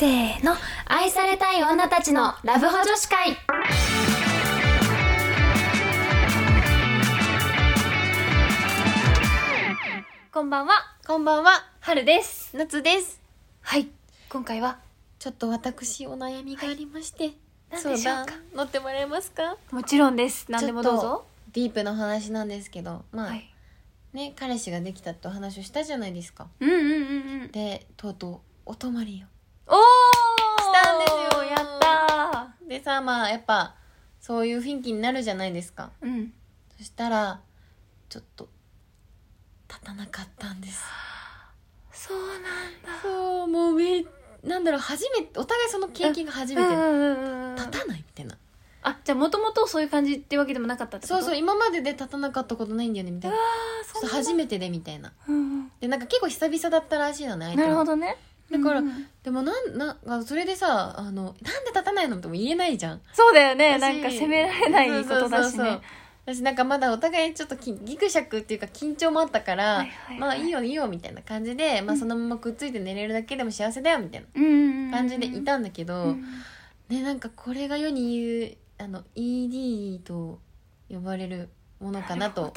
せーの。愛されたい女たちのラブホ女子会。こんばんは。こんばんは、春です。夏です。はい。今回はちょっと私お悩みがありまして、何でしょうか？乗ってもらえますか？もちろんです。何でもどうぞ。ディープな話なんですけど、まあ、はい。ね、彼氏ができたってお話をしたじゃないですか。うんうんうんうん。で、とうとうお泊まりよ。おーしたんですよやったでさ、まあやっぱ、そういう雰囲気になるじゃないですか。ーうん。そしたら、ちょっと、立たなかったんです。そうなんだ。そう、もうめ、なんだろう、初めて、お互いその経験が初めて、立たないみたいな。あじゃあもともとそういう感じってわけでもなかったってこと？そうそう、今までで立たなかったことないんだよね、みたいな。あちょっと初めてでみたいな。うんうん。でなんか結構久々だったらしいのね相手なもるほどねだからうんうん。でもなんなんかそれでさあのなんで立たないのとも言えないじゃん。そうだよね。私。なんか責められないことだしそうそうそうね私なんかまだお互いちょっときギクシャクっていうか緊張もあったから、はいはいはい。まあいいよいいよみたいな感じで、まあ、そのままくっついて寝れるだけでも幸せだよみたいなうんうんうん感じでいたんだけど、うん。ねなんかこれが世に言うあの ED と呼ばれるものかなと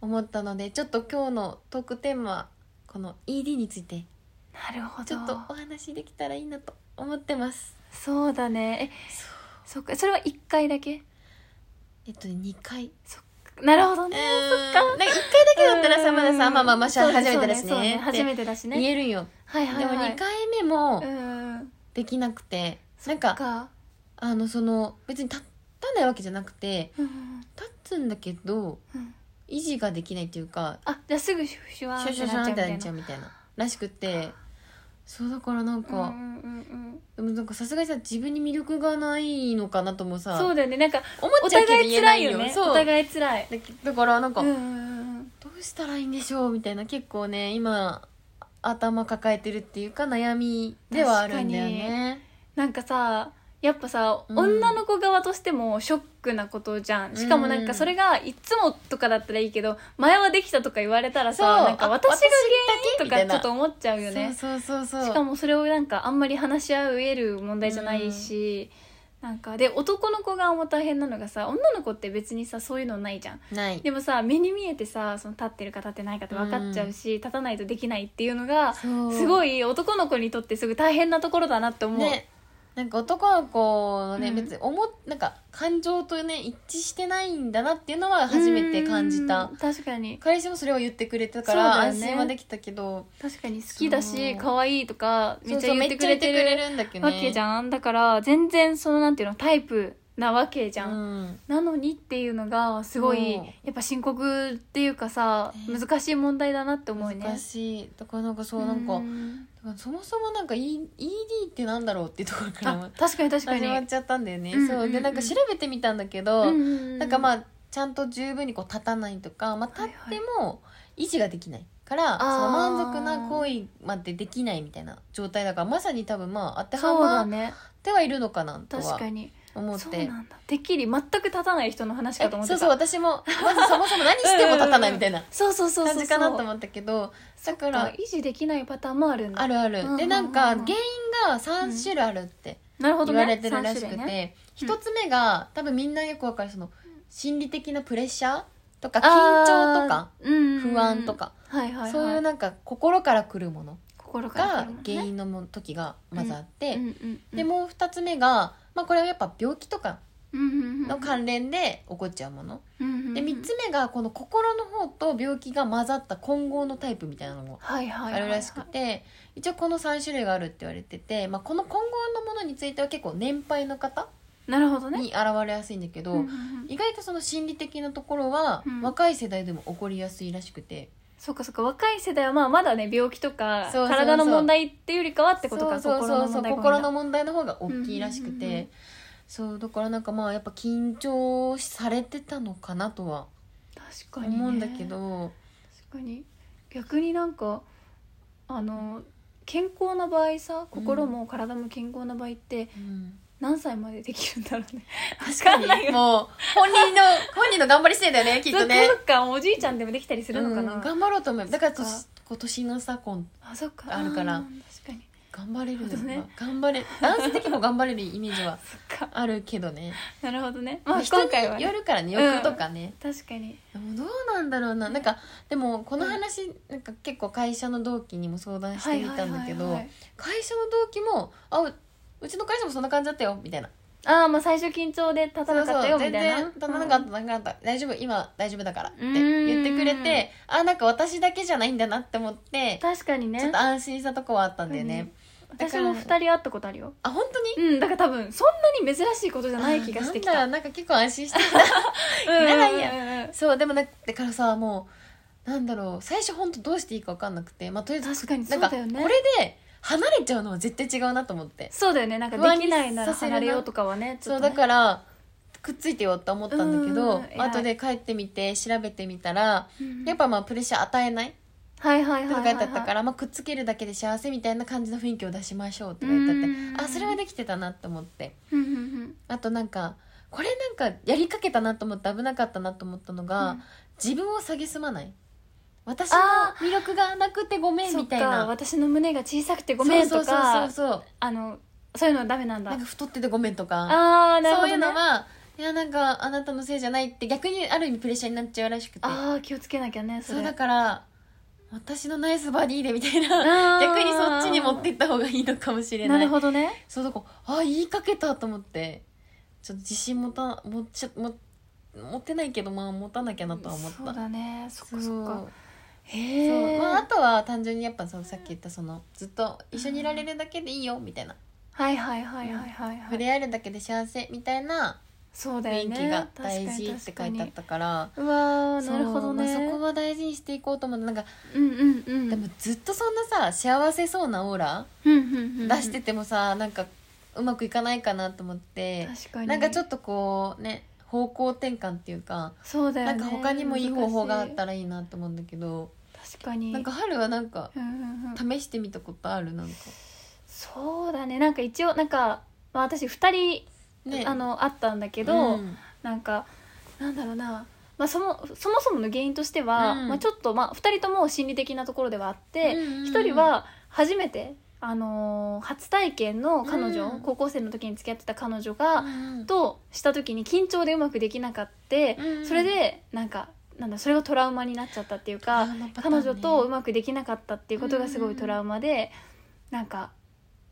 思ったのでちょっと今日のトークテーマはこの ED についてなるほど。ちょっとお話できたらいいなと思ってます。そうだね。えそっか。それは1回だけ？えっとね2回。なるほどね。そっか。なんか1回だけだったらさまださまあまあまあ初めてだしね。初めてだしね。言えるんよ。はいはいはい。でも2回目もうん。できなくてなんかかあのその別に立たないわけじゃなくてうん立つんだけどうん。維持ができないっていうかあじゃあすぐシュワーってなっちゃうみたいな。らしくてそうだからなんか、うんうんうんでもなんかさすがにさ自分に魅力がないのかなともうんさそうだよね。なんか思おっちゃうけど言えないよね。お互い辛い。だけだからなんか、うんうんうん。どうしたらいいんでしょうみたいな結構ね今頭抱えてるっていうか悩みではあるんだよね。なんかさやっぱさ、うん。女の子側としてもショックなことじゃん。しかもなんかそれがいつもとかだったらいいけど前はできたとか言われたらさそう。なんか私があ原因？と私だけ？みたいなかちょっと思っちゃうよね。そうそうそうそう。しかもそれをなんかあんまり話し合うえる問題じゃないし、なんかで男の子側も大変なのがさ女の子って別にさそういうのないじゃん。ない。でもさ目に見えてさその立ってるか立ってないかって分かっちゃうし、立たないとできないっていうのがそう。すごい男の子にとってすごい大変なところだなって思う、ねなんか男の子のね、うん。別に思っなんか感情とね一致してないんだなっていうのは初めて感じた。うん確かに。彼氏もそれを言ってくれたから、安心はできたけど。確かに好きだし可愛いとかめっちゃ言ってくれてるだけわけじゃん。だから全然そのなんていうのタイプなわけじゃん、うん。なのにっていうのがすごいやっぱ深刻っていうかさ、ね。難しい問題だなって思うね。難しい。だからなんかそうなんか、ん。だからそもそもなんか、E、ED ってなんだろうっていうところからあ確かに確かに。始まっちゃったんだよね、うんうんうんそう。でなんか調べてみたんだけど、うんなんかまあちゃんと十分にこう立たないとか、まあ、立っても維持ができないから、あー。その満足な行為までできないみたいな状態だからまさに多分まあ当てはまっねてはいるのかなとは。確かに思って。そうなんだ。てっきり全く立たない人の話えかと思ってた。そうそう私もまずそもそも何しても立たないみたいな そうそうそうそう感じかなと思ったけどだからら維持できないパターンもあるんだ。あるある、うんうんうんでなんか原因が3種類あるって言われてるらしくて、三種類ね。一つ目が多分みんなよくわかるその心理的なプレッシャーとか緊張とか不安とか、はいはいはい。そういうなんか心から来るもの心が原因のも時がまずあって、うんうんうんでもう二つ目が、まあ、これはやっぱ病気とかの関連で起こっちゃうもの、うんうんうんで三つ目がこの心の方と病気が混ざった混合のタイプみたいなのもあるらしくて一応この3種類があるって言われてて、まあ、この混合のものについては結構年配の方なるほどねに現れやすいんだけど、意外とその心理的なところは若い世代でも起こりやすいらしくて、そうかそうか若い世代はまあまだね病気とかそうそうそう。体の問題っていうよりかはってことかそうそうそう心心のの問題の方が大きいらしくうんうんうんうん。てそうだからなんかまあやっぱ緊張されてたのかなとは確かに、ね、思うんだけど、確かに。逆になんかあの健康な場合さ心も体も健康な場合ってうん何歳までできるんだろうね。確かに。もう本人の本人の頑張りしてだよね きっとね。そっかおじいちゃんでもできたりするのかな、うん。頑張ろうと思うだからそっか。年今年のさ今あそっかあるか。らー確かに。頑張れるなるほどね。頑張れ男性って結構頑張れるイメージはあるけどね。なるほどね。まあ人今回は、ね、によるからね欲とかね、確かに。でもどうなんだろうな。なんかでもこの話、なんか結構会社の同期にも相談してみたんだけど、会社の同期も「あううちの会社もそんな感じだったよ」みたいな。ああまあ最初緊張で立たなかったよみたいな。全然立たなかった立たなかった、大丈夫今大丈夫だからってうん。言ってくれてあなんか私だけじゃないんだなって思って、確かにね。ちょっと安心したとこはあったんだよね、私も2人会ったことあるよ。あ本当に？うんだから多分そんなに珍しいことじゃない気がしてきた。あなんか結構安心してき うんならいいやそうでもなだからさもうなんだろう最初本当どうしていいか分かんなくてまあとりあえず確かになんかそうだよね。これで離れちゃうのは絶対違うなと思って。そうだよね。なんかできないなら離れようとかはねちそうだからくっついてよって思ったんだけど後で帰ってみて調べてみたらうんやっぱまあプレッシャー与えない。はいはいはいはいったから、まあ、くっつけるだけで幸せみたいな感じの雰囲気を出しましょうって書いてあってうん。あそれはできてたなって思って。あとなんかこれなんかやりかけたなと思って危なかったなと思ったのが、うん。自分を蔑まない私のあ魅力がなくてごめんみたいな。私の胸が小さくてごめんとそうそうかそうそう。あのそういうのはダメなんだ。なんか太っててごめんとか。ああなるほど、ね、そういうのはいやなんかあなたのせいじゃないって逆にある意味プレッシャーになっちゃうらしくて。ああ気をつけなきゃねそうだから私のナイスバディでみたいな。逆にそっちに持っていった方がいいのかもしれなないるほどね。そうだからあ言いかけたと思って。ちょっと自信持た持っちゃも持ってないけどまあ持たなきゃなとは思った。そうだね。そっかそそっかそうまあ、あとは単純にやっぱそのさっき言ったそのずっと一緒にいられるだけでいいよみたいな、はいはいはいはいはい、はい、触れ合えるだけで幸せみたいなそうだよね。雰囲気が大事って書いてあったから。うわーなるほどね。そうまあ、そこは大事にしていこうと思ってなんか、うんうんうん。でもずっとそんなさ幸せそうなオーラうんうんうんうん。出しててもさなんかうまくいかないかなと思って。確かに。なんかちょっとこうね方向転換っていうか、そうだよね。なんか他にもいい方法があったららいいなと思うんだけど確かになんか春はなんか試してみたことある？なんか。そうだね。なんか一応なんか、まあ、私2人、ね。あのあったんだけど、うん。なんかなんだろうな、まあ、そもそもそもの原因としては、うん。まあ、ちょっと、まあ、2人とも心理的なところではあって、うんうんうん。1人は初めて、あのー初体験の彼女、うん。高校生の時に付き合ってた彼女が、うん。とした時に緊張でうまくできなかって、うん。うんそれでなんかなんだそれがトラウマになっちゃったっていうか、彼女とうまくできなかったっていうことがすごいトラウマで、なんか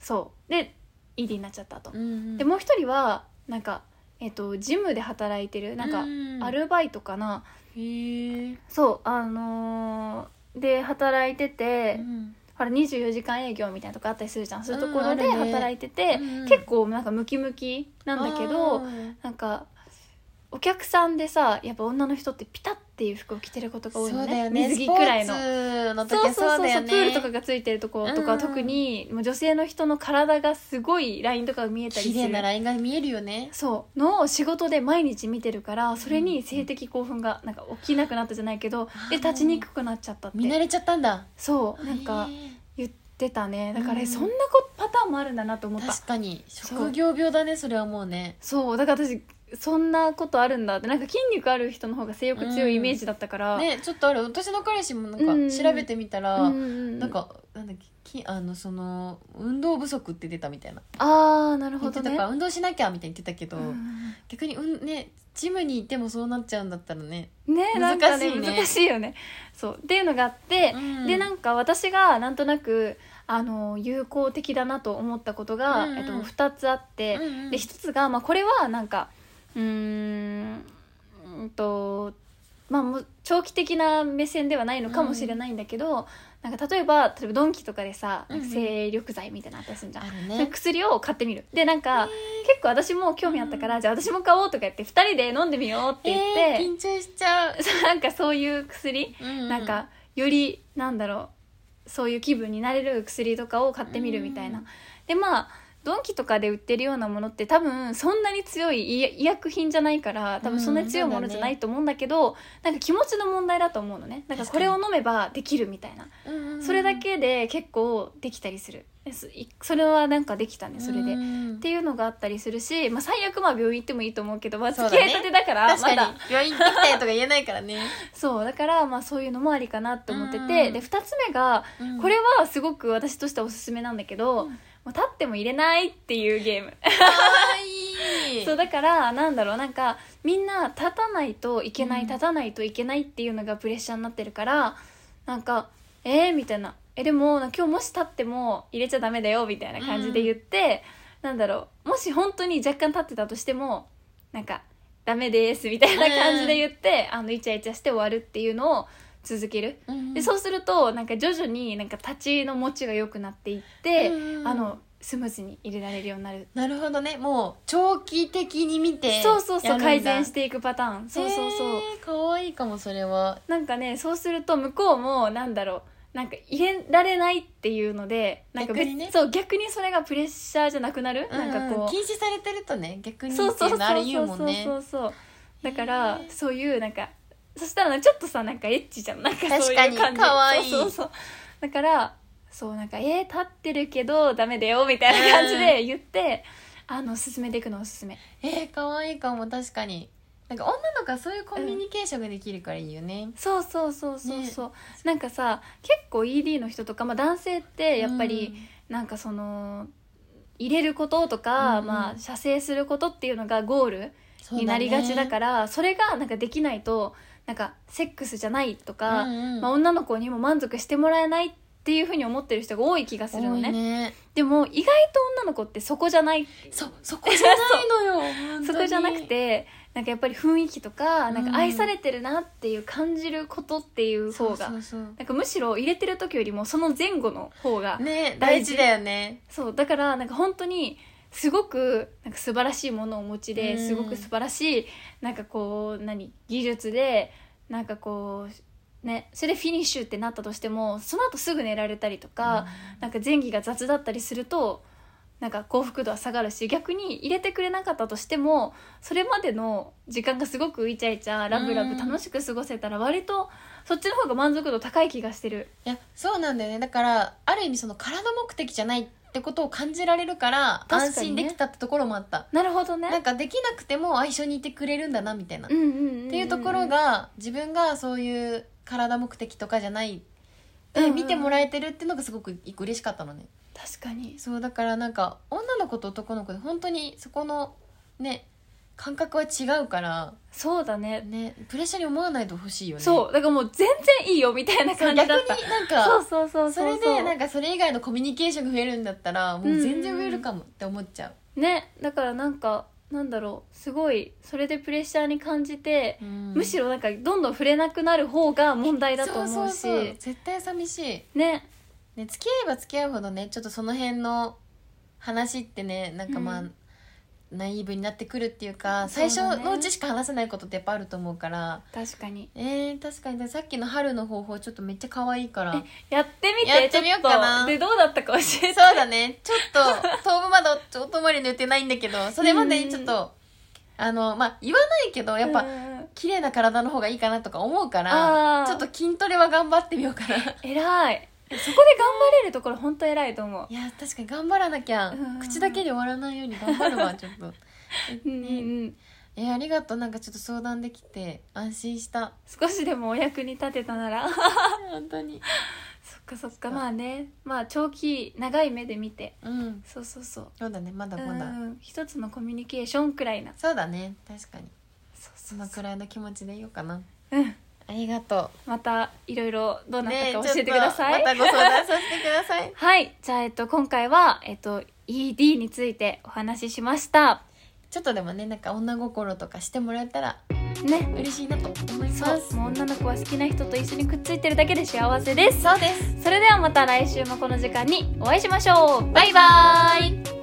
そう。で ED になっちゃったと。でもう一人はなんか、えっとジムで働いてるなんか、うん。アルバイトかな。へえそうあのーで働いてて、うんほら24時間営業みたいなとこあったりするじゃん。そういうところで働いてて、うんうん。結構なんかムキムキなんだけど、なんかお客さんでさやっぱ女の人ってピタっていう服を着てることが多いのね。ね。水着くらいの。そうそうそうねそうプールとかがついてるとことか、うん特にもう女性の人の体がすごいラインとかが見えたりする。綺麗なラインが見えるよね。そう。のを仕事で毎日見てるからそれに性的興奮がなんか起きなくなったじゃないけどであー。立ちにくくなっちゃったって。見慣れちゃったんだ。そう。なんか言ってたね。だからうんそんなこパターンもあるんだなと思った。確かに。職業病だねそれはもうね。そう。だから私そんなことあるんだってなんか筋肉ある人の方が性欲強いイメージだったから、ねちょっとある。私の彼氏もなんかうん。調べてみたら、なんかなんだっけきあのその運動不足って出たみたいな。ああなるほ言ってどねたから運動しなきゃみたいに言ってたけど、うん。逆にうんねジムに行ってもそうなっちゃうんだったらね。ね難しいね。難しいよね。そう。っていうのがあって、うん。でなんか私がなんとなくあの有効的だなと思ったことが、うんうん。えっと、2つあって、うんうん。で1つが、まあ、これはなんかうーんうんとまあもう長期的な目線ではないのかもしれないんだけど、なんか例えば例えばドンキとかでさなんかうん。うん精力剤みたいなのあったりするじゃん、ね薬を買ってみる。でなんか、結構私も興味あったから、じゃあ私も買おうとか言って2人で飲んでみようって言って、えー緊張しちゃう、そうなんかそういう薬、なんかよりなんだろうそういう気分になれる薬とかを買ってみるみたいな、うん。でまあドンキとかで売ってるようなものって多分そんなに強い医医薬品じゃないから多分そんなに強いものじゃないと思うんだけど、なんか気持ちの問題だと思うのね。なんかこれを飲めばできるみたいな。それだけで結構できたりする。それはなんかできたねそれで。っっていうのがあったりするし、まあ、最悪まあ病院行ってもいいと思うけど、まあ、付き合いたてだからまだ。病院行ってきたよとか言えないからね、そうだからまあそういうのもありかなって思ってて、うんで2つ目がうん。これはすごく私としてはおすすめなんだけど、う立っても入れないっていうゲーム。そうだからなんだろうなんかみんな立たないといけない、うん。立たないといけないっていうのがプレッシャーになってるからなんかえー、みたいな。えでも今日もし立っても入れちゃダメだよみたいな感じで言って、なんだろう。もし本当に若干立ってたとしてもなんかダメですみたいな感じで言って、あのイチャイチャして終わるっていうのを続ける。うんでそうするとなんか徐々になんか立ちの持ちが良くなっていって、うんあのスムーズに入れられるようになる。なるほどね。もう長期的に見てそうそうそう改善してていくパターン。そうそうそう、かわいいかもそれは。なんかねそうすると向こうもなんだろう。なんか入れられないっていうのでなんか別逆にね。そう逆にそれがプレッシャーじゃなくなる、なんかこう。禁止されてるとね逆にってそうそうそういうのあれ言そううそう。もんねそうそうだからそういうなんかそしたらちょっとさなんかエッチじゃん。なんかそういう感じ。確かに可愛い。そうそうそう。だからそうなんか「えー、立ってるけどダメだよ」みたいな感じで言って、あの進めていくのおすすめ。えー、かわいいかも確かに。なんか女の子はそういうコミュニケーションができるからいいよね、そうそうそうそうそう、なんかさ結構 ED の人とか、まあ、男性ってやっぱり、なんかその入れることとか、うんうん。まあ、射精することっていうのがゴールになりがちだからそ,、れがなんかできないとなんかセックスじゃないとか、うんうん。まあ、女の子にも満足してもらえないっていうふうに思ってる人が多い気がするのね。ね。でも意外と女の子ってそこじゃない。そそこじゃないのよ そこじゃなくてなんかやっぱり雰囲気とかなんか愛されてるなっていう感じることっていう方が、そうそうそう。なんかむしろ入れてる時よりもその前後の方が、ね大事。大事だよね。そうだからなんか本当にすごくなんか素晴らしいものをお持ちで、うん。すごく素晴らしいなんかこう何技術でなんかこうねそれでフィニッシュってなったとしてもその後すぐ寝られたりとか、なんか前期が雑だったりするとなんか幸福度は下がるし逆に入れてくれなかったとしてもそれまでの時間がすごくイチャイチャラブラブうん。楽しく過ごせたら割とそっちの方が満足度高い気がしてる。いやそうなんだよね。だからある意味その体目的じゃないってことを感じられるから確かにね。安心できたってところもあった、なるほどね。なんかできなくてもあ一緒にいてくれるんだなみたいな、うんうんうんうん。っていうところが自分がそういう体目的とかじゃない。うんうん。で見てもらえてるっていうのがすごく嬉しかったのね。確かに。そうだからなんか女の子と男の子で本当にそこのね感覚は違うから。そうだね。ねプレッシャーに思わないでほしいよね。そうだからもう全然いいよみたいな感じだった。逆になんかそうそうそうそれでなんかそれ以外のコミュニケーションが増えるんだったらもう全然増えるかもって思っちゃねだからなんかなんだろうすごいそれでプレッシャーに感じてう、、うん。むしろなんかどんどん触れなくなる方が問題だと思うし。そうそうそう絶対寂しい、ね。ね、付き合えば付き合うほどねちょっとその辺の話ってねなんかまあ、うんナイーブになってくるっていうか最初のうちしか話せないことってやっぱあると思うから。確かに。えー、確かに。さっきの春の方法ちょっとめっちゃ可愛いから。やってみてやってみようかな。でどうだった？か教えてそうだね。ちょっと当分まだお泊まりの予定ないんだけどそれまでにちょっと、あのまあ言わないけどやっぱ、綺麗な体の方がいいかなとか思うからちょっと筋トレは頑張ってみようかな。い偉いそこで頑張れるところ本当偉いと思う。や確かに頑張らなきゃ、うん。口だけで終わらないように頑張るわちょっと。うんうん。うんえありがとう。なんかちょっと相談できて安心した。少しでもお役に立てたなら。本当に。そっかそっか。まあね。まあ長期長い目で見て。うん。そうそうそう。そうだね。まだうまだ、ん一つのコミュニケーションくらいな。そうだね。確かに。そう。そのくらいの気持ちでいようかな。うんありがとう。またいろいろどうなったか教えてください。ね、またご相談させてください。はい、じゃあえっと今回はえっと ED についてお話ししました。ちょっとでもねなんか女心とかしてもらえたらね嬉しいなと思いますもう女の子は好きな人と一緒にくっついてるだけで幸せですそうですそれではまた来週もこの時間にお会いしましょうバイバーイ